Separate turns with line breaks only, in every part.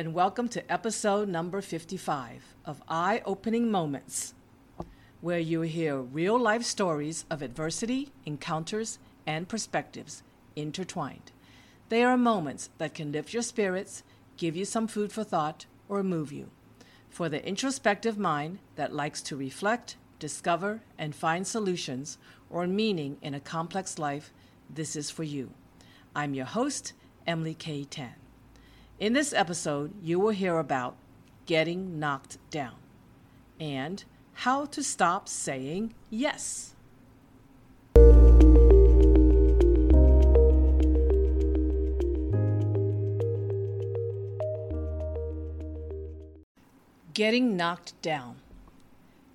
And welcome to episode number 55 of Eye Opening Moments, where you hear real life stories of adversity, encounters, and perspectives intertwined. They are moments that can lift your spirits, give you some food for thought, or move you. For the introspective mind that likes to reflect, discover, and find solutions or meaning in a complex life, this is for you. I'm your host, Emily Kay Tan. In this episode, you will hear about getting knocked down and how to stop saying yes. Getting knocked down.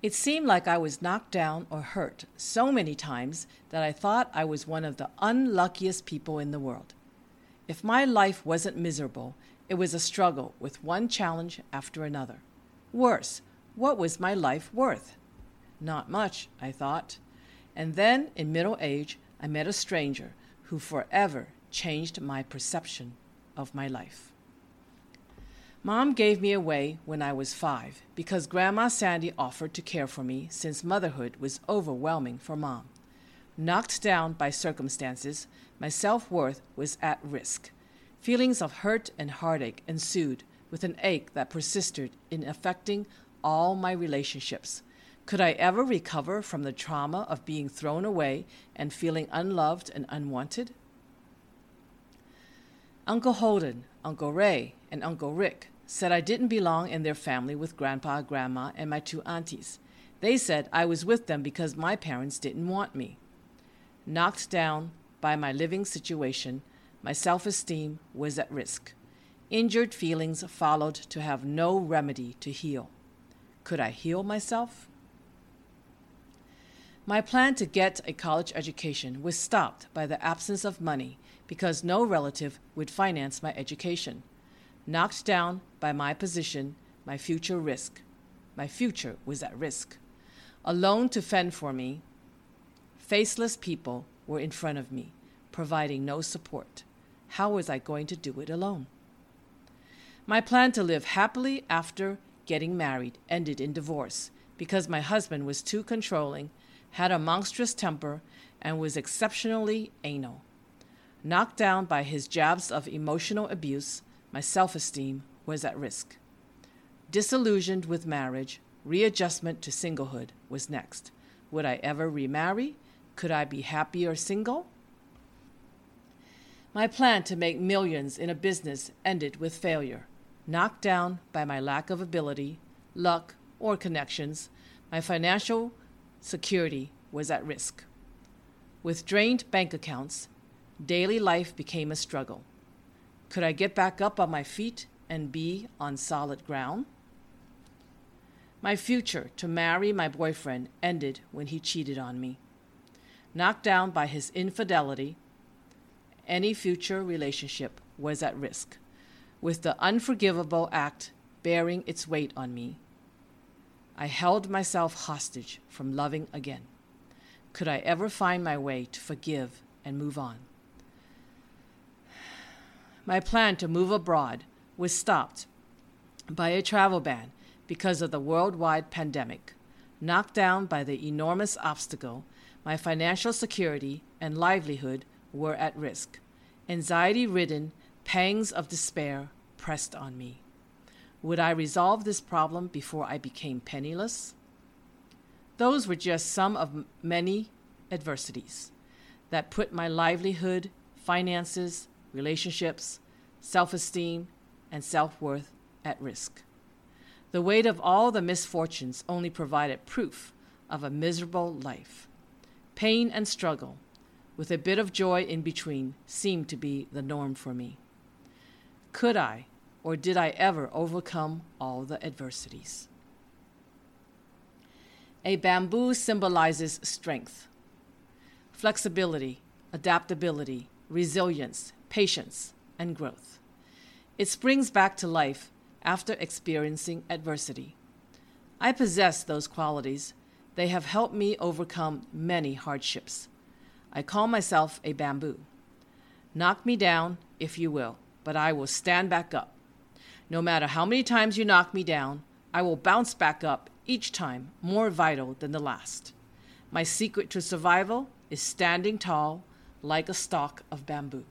It seemed like I was knocked down or hurt so many times that I thought I was one of the unluckiest people in the world. If my life wasn't miserable, it was a struggle with one challenge after another. Worse, what was my life worth? Not much, I thought. And then, in middle age, I met a stranger who forever changed my perception of my life. Mom gave me away when I was five because Grandma Sandy offered to care for me since motherhood was overwhelming for Mom. Knocked down by circumstances, my self worth was at risk. Feelings of hurt and heartache ensued, with an ache that persisted in affecting all my relationships. Could I ever recover from the trauma of being thrown away and feeling unloved and unwanted? Uncle Holden, Uncle Ray, and Uncle Rick said I didn't belong in their family with Grandpa, Grandma, and my two aunties. They said I was with them because my parents didn't want me. Knocked down by my living situation, my self esteem was at risk. Injured feelings followed to have no remedy to heal. Could I heal myself? My plan to get a college education was stopped by the absence of money because no relative would finance my education. Knocked down by my position, my future risk. My future was at risk. Alone to fend for me, faceless people were in front of me, providing no support. How was I going to do it alone? My plan to live happily after getting married ended in divorce because my husband was too controlling, had a monstrous temper, and was exceptionally anal. Knocked down by his jabs of emotional abuse, my self esteem was at risk. Disillusioned with marriage, readjustment to singlehood was next. Would I ever remarry? Could I be happier single? My plan to make millions in a business ended with failure. Knocked down by my lack of ability, luck, or connections, my financial security was at risk. With drained bank accounts, daily life became a struggle. Could I get back up on my feet and be on solid ground? My future to marry my boyfriend ended when he cheated on me. Knocked down by his infidelity, any future relationship was at risk, with the unforgivable act bearing its weight on me. I held myself hostage from loving again. Could I ever find my way to forgive and move on? My plan to move abroad was stopped by a travel ban because of the worldwide pandemic. Knocked down by the enormous obstacle, my financial security and livelihood were at risk. Anxiety ridden, pangs of despair pressed on me. Would I resolve this problem before I became penniless? Those were just some of many adversities that put my livelihood, finances, relationships, self esteem, and self worth at risk. The weight of all the misfortunes only provided proof of a miserable life. Pain and struggle, with a bit of joy in between, seemed to be the norm for me. Could I, or did I ever overcome all the adversities? A bamboo symbolizes strength, flexibility, adaptability, resilience, patience, and growth. It springs back to life after experiencing adversity. I possess those qualities. They have helped me overcome many hardships. I call myself a bamboo. Knock me down, if you will, but I will stand back up. No matter how many times you knock me down, I will bounce back up each time more vital than the last. My secret to survival is standing tall like a stalk of bamboo.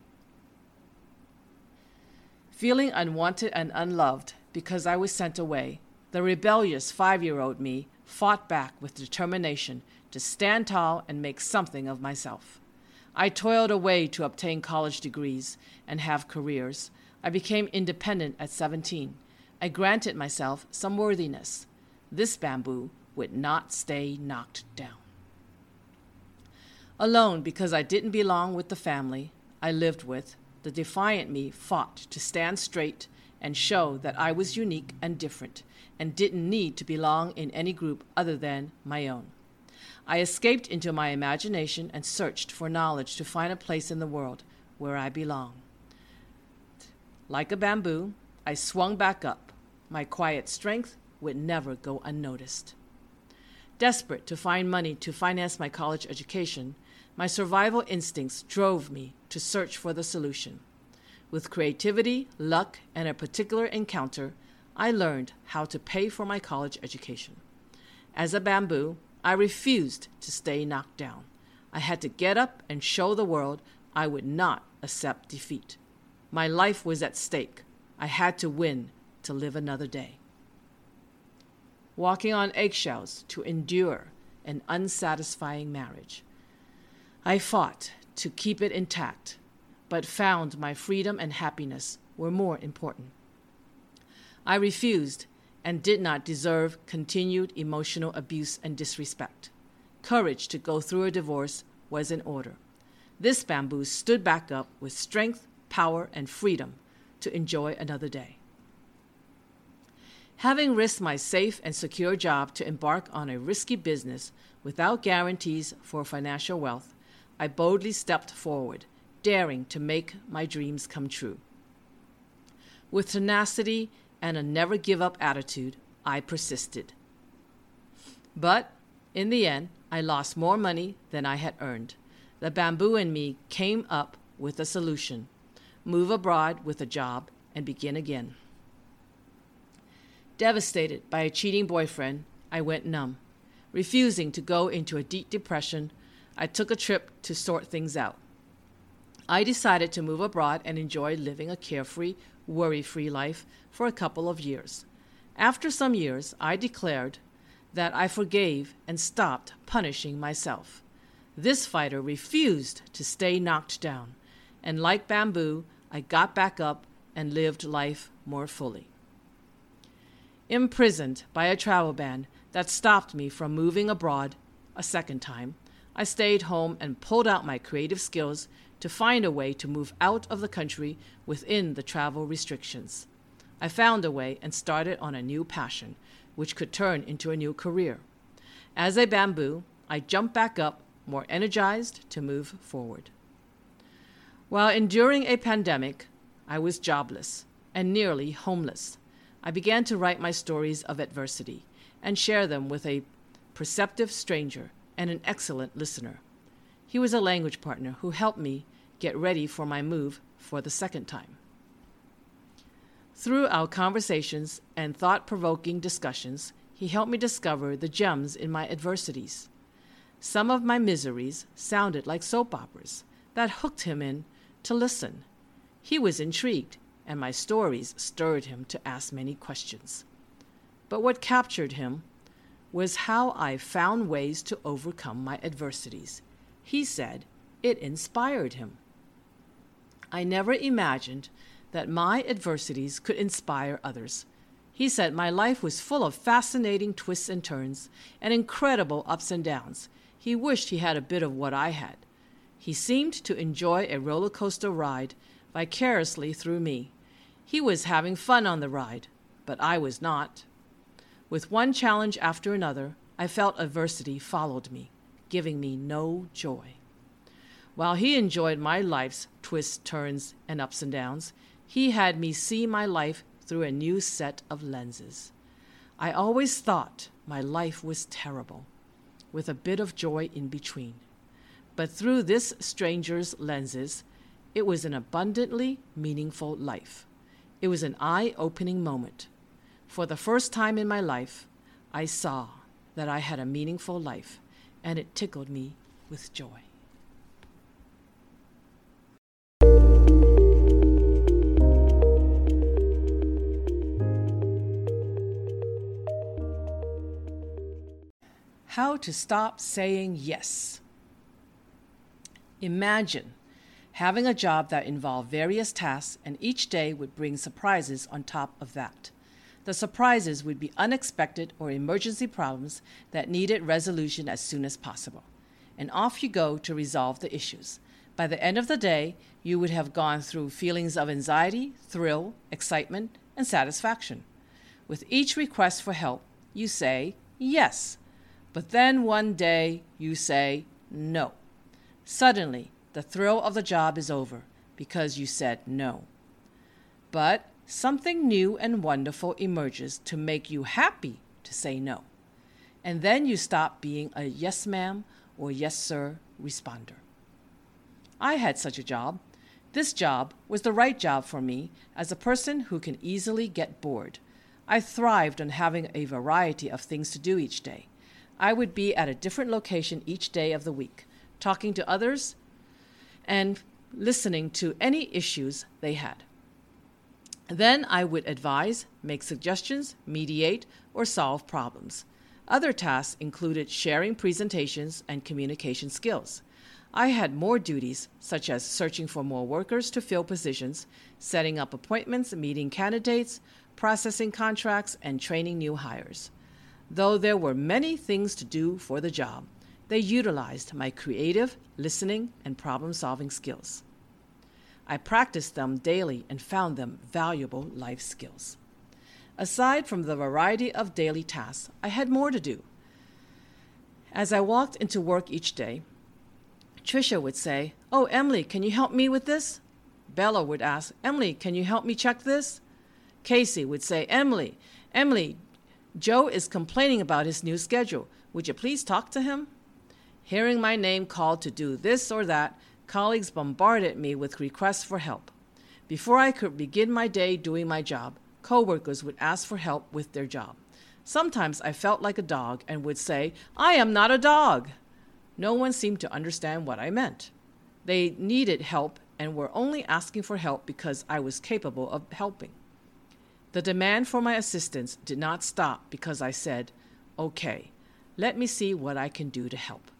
Feeling unwanted and unloved because I was sent away, the rebellious five year old me fought back with determination to stand tall and make something of myself. I toiled away to obtain college degrees and have careers. I became independent at 17. I granted myself some worthiness. This bamboo would not stay knocked down. Alone because I didn't belong with the family I lived with, the defiant me fought to stand straight and show that I was unique and different and didn't need to belong in any group other than my own. I escaped into my imagination and searched for knowledge to find a place in the world where I belong. Like a bamboo, I swung back up. My quiet strength would never go unnoticed. Desperate to find money to finance my college education, my survival instincts drove me to search for the solution. With creativity, luck, and a particular encounter, I learned how to pay for my college education. As a bamboo, I refused to stay knocked down. I had to get up and show the world I would not accept defeat. My life was at stake. I had to win to live another day. Walking on eggshells to endure an unsatisfying marriage. I fought to keep it intact, but found my freedom and happiness were more important. I refused and did not deserve continued emotional abuse and disrespect. Courage to go through a divorce was in order. This bamboo stood back up with strength, power, and freedom to enjoy another day. Having risked my safe and secure job to embark on a risky business without guarantees for financial wealth, I boldly stepped forward, daring to make my dreams come true. With tenacity and a never give up attitude, I persisted. But in the end, I lost more money than I had earned. The bamboo in me came up with a solution move abroad with a job and begin again. Devastated by a cheating boyfriend, I went numb. Refusing to go into a deep depression, I took a trip to sort things out. I decided to move abroad and enjoy living a carefree, worry free life for a couple of years. After some years, I declared that I forgave and stopped punishing myself. This fighter refused to stay knocked down, and like bamboo, I got back up and lived life more fully. Imprisoned by a travel ban that stopped me from moving abroad a second time, I stayed home and pulled out my creative skills to find a way to move out of the country within the travel restrictions. I found a way and started on a new passion, which could turn into a new career. As a bamboo, I jumped back up, more energized to move forward. While enduring a pandemic, I was jobless and nearly homeless. I began to write my stories of adversity and share them with a perceptive stranger and an excellent listener. He was a language partner who helped me get ready for my move for the second time. Through our conversations and thought provoking discussions, he helped me discover the gems in my adversities. Some of my miseries sounded like soap operas that hooked him in to listen. He was intrigued, and my stories stirred him to ask many questions. But what captured him was how I found ways to overcome my adversities. He said it inspired him. I never imagined that my adversities could inspire others. He said my life was full of fascinating twists and turns and incredible ups and downs. He wished he had a bit of what I had. He seemed to enjoy a roller coaster ride vicariously through me. He was having fun on the ride, but I was not. With one challenge after another, I felt adversity followed me, giving me no joy. While he enjoyed my life's twists, turns, and ups and downs, he had me see my life through a new set of lenses. I always thought my life was terrible, with a bit of joy in between. But through this stranger's lenses, it was an abundantly meaningful life. It was an eye opening moment. For the first time in my life, I saw that I had a meaningful life, and it tickled me with joy. How to stop saying yes. Imagine having a job that involved various tasks, and each day would bring surprises on top of that. The surprises would be unexpected or emergency problems that needed resolution as soon as possible. And off you go to resolve the issues. By the end of the day, you would have gone through feelings of anxiety, thrill, excitement, and satisfaction. With each request for help, you say yes but then one day you say no. Suddenly, the thrill of the job is over because you said no. But something new and wonderful emerges to make you happy to say no. And then you stop being a yes ma'am or yes sir responder. I had such a job. This job was the right job for me as a person who can easily get bored. I thrived on having a variety of things to do each day. I would be at a different location each day of the week, talking to others and listening to any issues they had. Then I would advise, make suggestions, mediate, or solve problems. Other tasks included sharing presentations and communication skills. I had more duties, such as searching for more workers to fill positions, setting up appointments, meeting candidates, processing contracts, and training new hires. Though there were many things to do for the job, they utilized my creative, listening, and problem solving skills. I practiced them daily and found them valuable life skills. Aside from the variety of daily tasks, I had more to do. As I walked into work each day, Tricia would say, Oh, Emily, can you help me with this? Bella would ask, Emily, can you help me check this? Casey would say, Emily, Emily, Joe is complaining about his new schedule. Would you please talk to him? Hearing my name called to do this or that, colleagues bombarded me with requests for help. Before I could begin my day doing my job, coworkers would ask for help with their job. Sometimes I felt like a dog and would say, I am not a dog. No one seemed to understand what I meant. They needed help and were only asking for help because I was capable of helping. The demand for my assistance did not stop because I said, okay, let me see what I can do to help.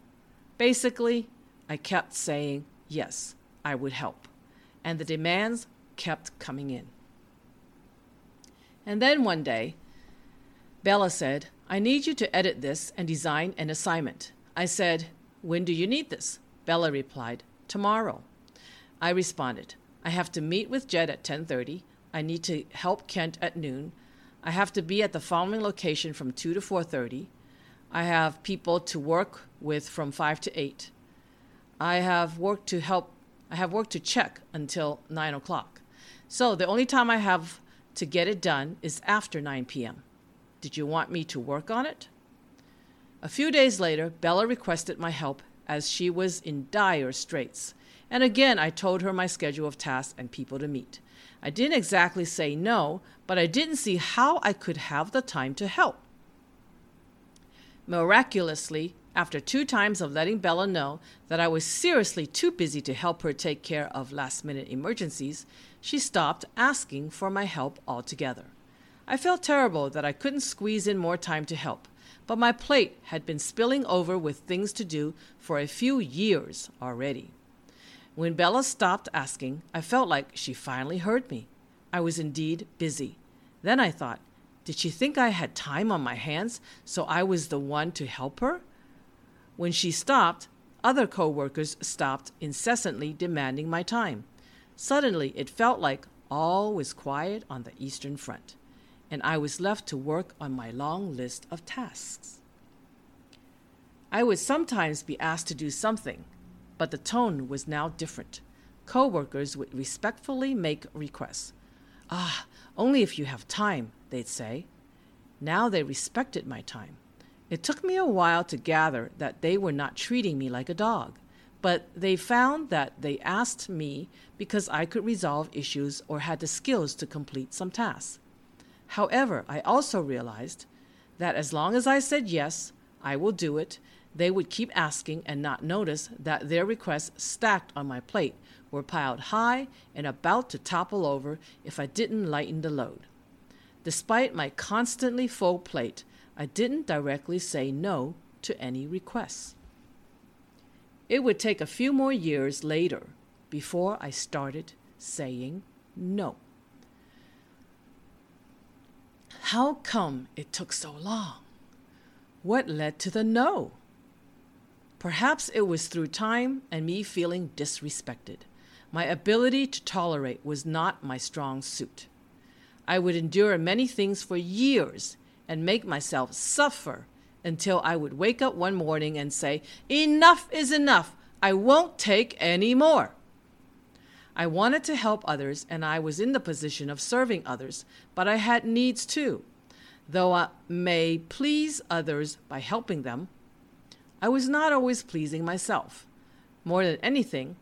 Basically, I kept saying, yes, I would help. And the demands kept coming in. And then one day, Bella said, I need you to edit this and design an assignment. I said, When do you need this? Bella replied, Tomorrow. I responded, I have to meet with Jed at 10:30. I need to help Kent at noon. I have to be at the following location from 2 to 4:30. I have people to work with from 5 to 8. I have work to help I have work to check until 9 o'clock. So the only time I have to get it done is after 9 p.m. Did you want me to work on it? A few days later, Bella requested my help as she was in dire straits. And again, I told her my schedule of tasks and people to meet. I didn't exactly say no, but I didn't see how I could have the time to help. Miraculously, after two times of letting Bella know that I was seriously too busy to help her take care of last minute emergencies, she stopped asking for my help altogether. I felt terrible that I couldn't squeeze in more time to help, but my plate had been spilling over with things to do for a few years already. When Bella stopped asking, I felt like she finally heard me. I was indeed busy. Then I thought, did she think I had time on my hands, so I was the one to help her? When she stopped, other coworkers stopped incessantly demanding my time. Suddenly, it felt like all was quiet on the Eastern Front, and I was left to work on my long list of tasks. I would sometimes be asked to do something, but the tone was now different. Co-workers would respectfully make requests. Ah, only if you have time, they'd say. Now they respected my time. It took me a while to gather that they were not treating me like a dog, but they found that they asked me because I could resolve issues or had the skills to complete some tasks. However, I also realized that as long as I said yes, I will do it, they would keep asking and not notice that their requests stacked on my plate were piled high and about to topple over if I didn't lighten the load. Despite my constantly full plate, I didn't directly say no to any requests. It would take a few more years later before I started saying no. How come it took so long? What led to the no? Perhaps it was through time and me feeling disrespected. My ability to tolerate was not my strong suit. I would endure many things for years and make myself suffer until I would wake up one morning and say, Enough is enough. I won't take any more. I wanted to help others and I was in the position of serving others, but I had needs too. Though I may please others by helping them, I was not always pleasing myself. More than anything,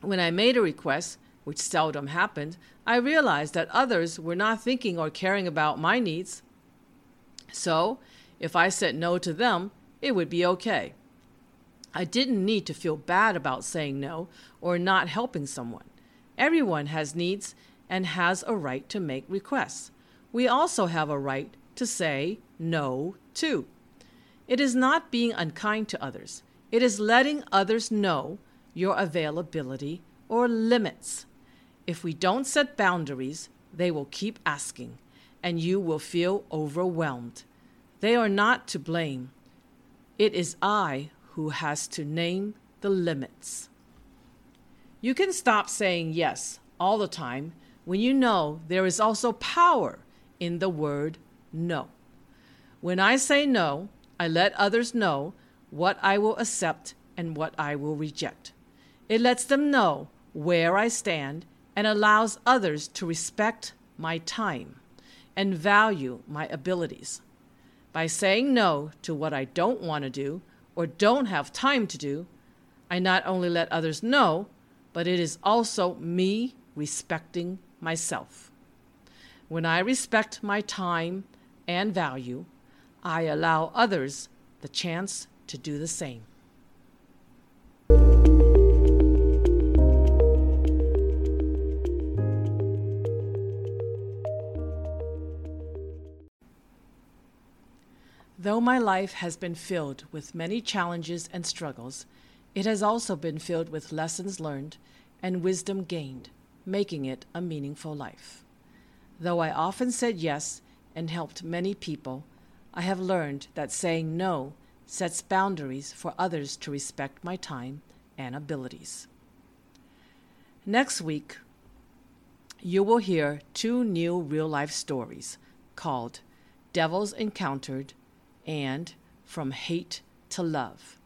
when I made a request, which seldom happened, I realized that others were not thinking or caring about my needs. So, if I said no to them, it would be okay. I didn't need to feel bad about saying no or not helping someone. Everyone has needs and has a right to make requests. We also have a right to say no too. It is not being unkind to others, it is letting others know your availability or limits. If we don't set boundaries, they will keep asking, and you will feel overwhelmed. They are not to blame. It is I who has to name the limits. You can stop saying yes all the time when you know there is also power in the word no. When I say no, I let others know what I will accept and what I will reject. It lets them know where I stand and allows others to respect my time and value my abilities. By saying no to what I don't want to do or don't have time to do, I not only let others know, but it is also me respecting myself. When I respect my time and value, I allow others the chance to do the same. Though my life has been filled with many challenges and struggles, it has also been filled with lessons learned and wisdom gained, making it a meaningful life. Though I often said yes and helped many people, I have learned that saying no sets boundaries for others to respect my time and abilities. Next week, you will hear two new real life stories called Devils Encountered and From Hate to Love.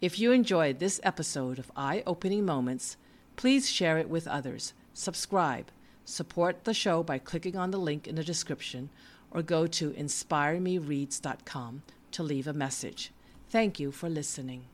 If you enjoyed this episode of Eye Opening Moments, please share it with others, subscribe, support the show by clicking on the link in the description, or go to inspiremereads.com to leave a message. Thank you for listening.